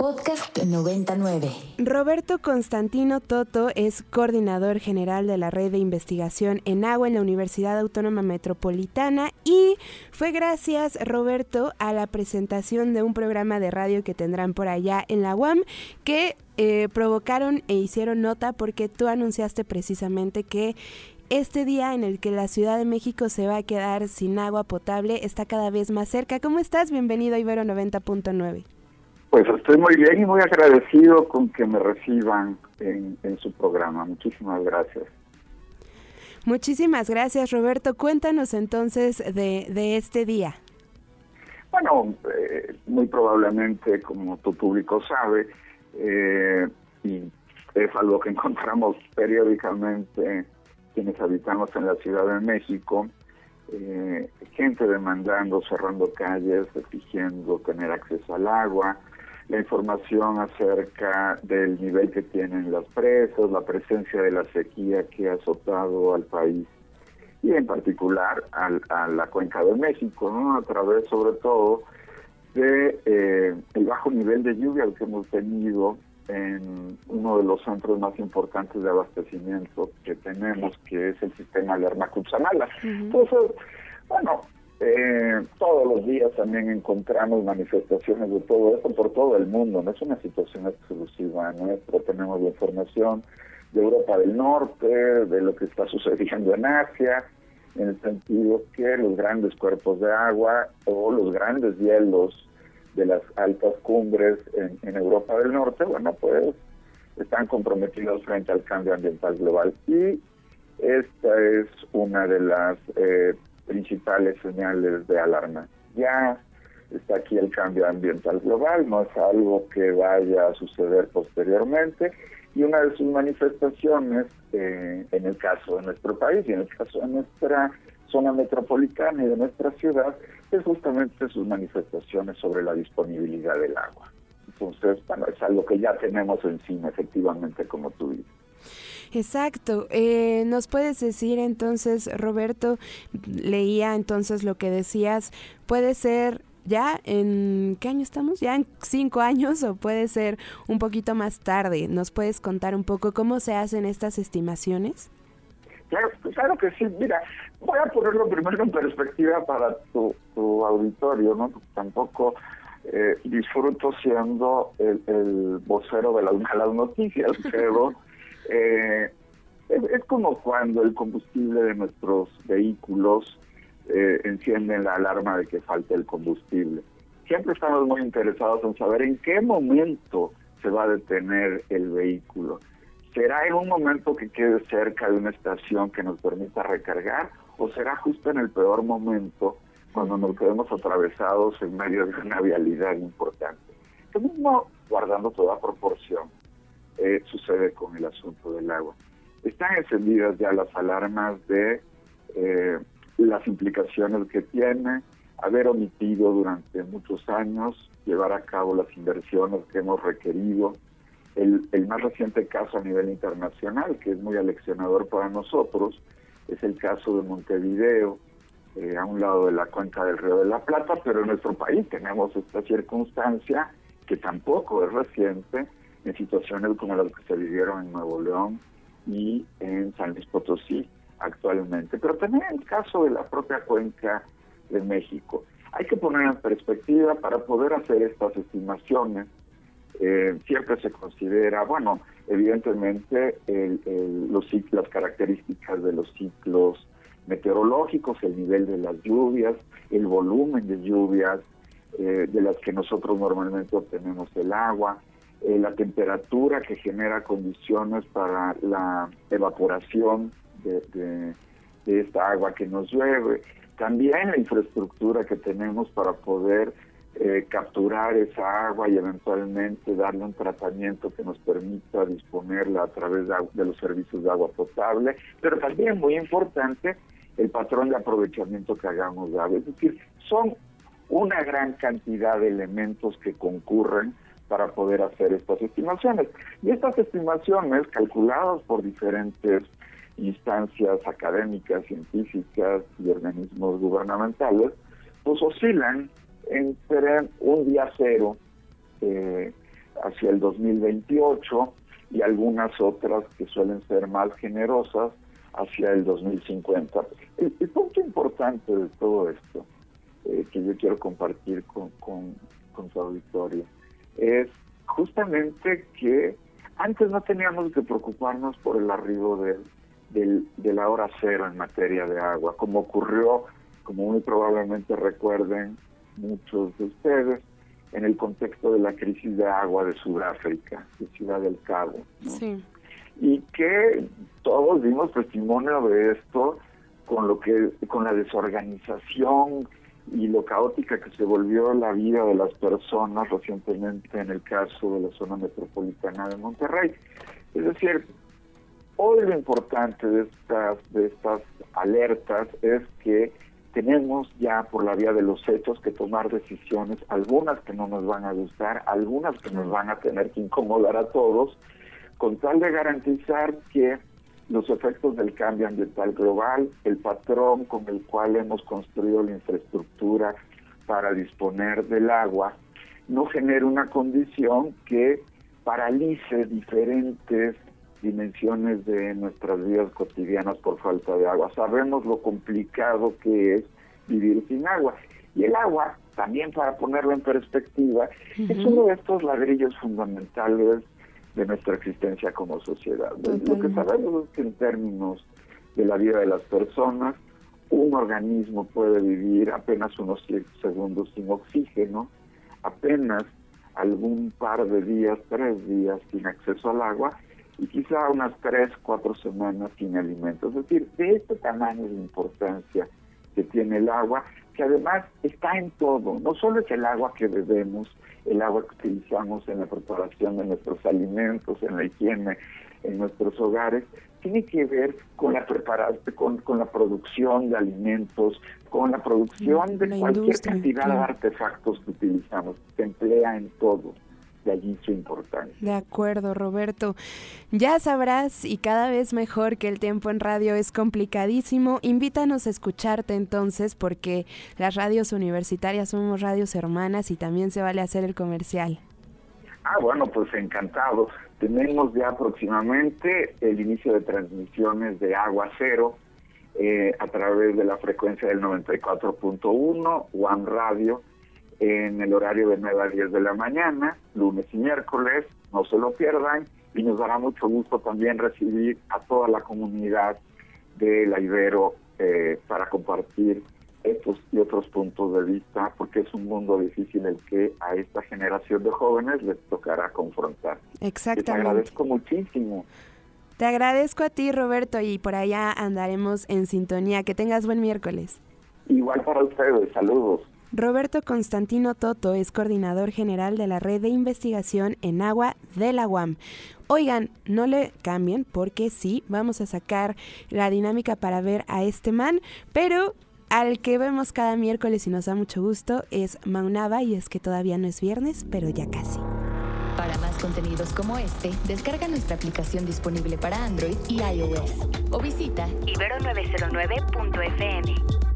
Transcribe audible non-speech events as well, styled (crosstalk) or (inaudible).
Podcast 99. Roberto Constantino Toto es coordinador general de la red de investigación en agua en la Universidad Autónoma Metropolitana y fue gracias, Roberto, a la presentación de un programa de radio que tendrán por allá en la UAM que eh, provocaron e hicieron nota porque tú anunciaste precisamente que este día en el que la Ciudad de México se va a quedar sin agua potable está cada vez más cerca. ¿Cómo estás? Bienvenido a Ibero 90.9. Pues estoy muy bien y muy agradecido con que me reciban en, su programa. Muchísimas gracias. Muchísimas gracias, Roberto. Cuéntanos entonces de, de este día. Bueno, eh, muy probablemente, como tu público sabe, eh, y es algo que (laughs) encontramos periódicamente quienes habitamos en la Ciudad de México, eh, gente demandando, cerrando calles, exigiendo tener acceso al agua, la información acerca del nivel que tienen las presas, la presencia de la sequía que ha azotado al país y en particular a la cuenca de México, ¿no? a través sobre todo de eh, el bajo nivel de lluvia que hemos tenido en uno de los centros más importantes de abastecimiento que tenemos, que es el sistema Lerma Cutzamala. Entonces, bueno, eh, todos los días también encontramos manifestaciones de todo esto por todo el mundo, no es una situación exclusiva nuestra, tenemos la información de Europa del Norte, de lo que está sucediendo en Asia, en el sentido que los grandes cuerpos de agua o los grandes hielos de las altas cumbres en, Europa del Norte, bueno, pues están comprometidos frente al cambio ambiental global. Y esta es una de las eh, principales señales de alarma. Ya está aquí el cambio ambiental global, no es algo que vaya a suceder posteriormente, y una de sus manifestaciones, eh, en el caso de nuestro país y en el caso de nuestra zona metropolitana y de nuestra ciudad, es justamente sus manifestaciones sobre la disponibilidad del agua. Entonces, bueno, es algo que ya tenemos encima, efectivamente, como tú dices. Exacto. Eh, ¿Nos puedes decir entonces, Roberto, leía entonces lo que decías, puede ser ya en qué año estamos? Ya en cinco años o puede ser un poquito más tarde. ¿Nos puedes contar un poco cómo se hacen estas estimaciones? Claro, claro que sí. Mira, voy a ponerlo primero en perspectiva para tu, auditorio, ¿no? Tampoco eh, disfruto siendo el, vocero de las malas noticias, (laughs) pero eh, es, como cuando el combustible de nuestros vehículos eh, encienden la alarma de que falta el combustible. Siempre estamos muy interesados en saber en qué momento se va a detener el vehículo. ¿Será en un momento que quede cerca de una estación que nos permita recargar o será justo en el peor momento cuando nos quedemos atravesados en medio de una vialidad importante? Lo mismo, guardando toda proporción, eh, sucede con el asunto del agua. Están encendidas ya las alarmas de eh, las implicaciones que tiene haber omitido durante muchos años llevar a cabo las inversiones que hemos requerido. El, el más reciente caso a nivel internacional, que es muy aleccionador para nosotros, es el caso de Montevideo, eh, a un lado de la cuenca del Río de la Plata, pero en nuestro país tenemos esta circunstancia que tampoco es reciente, en situaciones como las que se vivieron en Nuevo León y en San Luis Potosí actualmente, pero también el caso de la propia cuenca de México. Hay que poner en perspectiva para poder hacer estas estimaciones. Eh, siempre se considera, bueno, evidentemente los, las características de los ciclos meteorológicos, el nivel de las lluvias, el volumen de lluvias eh, de las que nosotros normalmente obtenemos el agua, eh, la temperatura que genera condiciones para la evaporación de, esta agua que nos llueve, también la infraestructura que tenemos para poder eh, capturar esa agua y eventualmente darle un tratamiento que nos permita disponerla a través de, los servicios de agua potable, pero también muy importante el patrón de aprovechamiento que hagamos de agua. Es decir, son una gran cantidad de elementos que concurren para poder hacer estas estimaciones. Y estas estimaciones, calculadas por diferentes instancias académicas, científicas y organismos gubernamentales, pues oscilan entre un día cero, eh, hacia el 2028 y algunas otras que suelen ser más generosas hacia el 2050. El, punto importante de todo esto eh, que yo quiero compartir con, con, su auditorio es justamente que antes no teníamos que preocuparnos por el arribo de, de la hora cero en materia de agua, como ocurrió, como muy probablemente recuerden muchos de ustedes, en el contexto de la crisis de agua de Sudáfrica, de Ciudad del Cabo. Y que todos dimos testimonio de esto con lo que con la desorganización y lo caótica que se volvió la vida de las personas recientemente en el caso de la zona metropolitana de Monterrey. Es decir, hoy lo importante de estas de estas alertas es que tenemos ya por la vía de los hechos que tomar decisiones, algunas que no nos van a gustar, algunas que nos van a tener que incomodar a todos, con tal de garantizar que los efectos del cambio ambiental global, el patrón con el cual hemos construido la infraestructura para disponer del agua, no genere una condición que paralice diferentes dimensiones de nuestras vidas cotidianas por falta de agua. Sabemos lo complicado que es vivir sin agua. Y el agua, también para ponerlo en perspectiva, es uno de estos ladrillos fundamentales de nuestra existencia como sociedad. Lo que sabemos es que en términos de la vida de las personas, un organismo puede vivir apenas unos segundos sin oxígeno, apenas algún par de días, tres días sin acceso al agua, y quizá unas tres, cuatro semanas sin alimentos. Es decir, de este tamaño de importancia que tiene el agua, que además está en todo, no solo es el agua que bebemos, el agua que utilizamos en la preparación de nuestros alimentos, en la higiene, en nuestros hogares, tiene que ver con la preparación, con, la producción de alimentos, con la producción de cualquier cantidad de artefactos que utilizamos, se emplea en todo su importancia. De acuerdo, Roberto. Ya sabrás y cada vez mejor que el tiempo en radio es complicadísimo. Invítanos a escucharte entonces porque las radios universitarias somos radios hermanas y también se vale hacer el comercial. Ah, bueno, pues encantado. Tenemos ya próximamente el inicio de transmisiones de Agua Cero eh, a través de la frecuencia del 94.1, One Radio, en el horario de 9 a 10 de la mañana, lunes y miércoles, no se lo pierdan y nos dará mucho gusto también recibir a toda la comunidad de la Ibero eh, para compartir estos y otros puntos de vista, porque es un mundo difícil el que a esta generación de jóvenes les tocará confrontar. Exactamente. Te agradezco muchísimo. Te agradezco a ti, Roberto, y por allá andaremos en sintonía. Que tengas buen miércoles. Igual para ustedes, saludos. Roberto Constantino Toto es coordinador general de la red de investigación en agua de la UAM. Oigan, no le cambien porque sí, vamos a sacar la dinámica para ver a este man, pero al que vemos cada miércoles y nos da mucho gusto es Maunaba y es que todavía no es viernes, pero ya casi. Para más contenidos como este, descarga nuestra aplicación disponible para Android y iOS o visita ibero909.fm.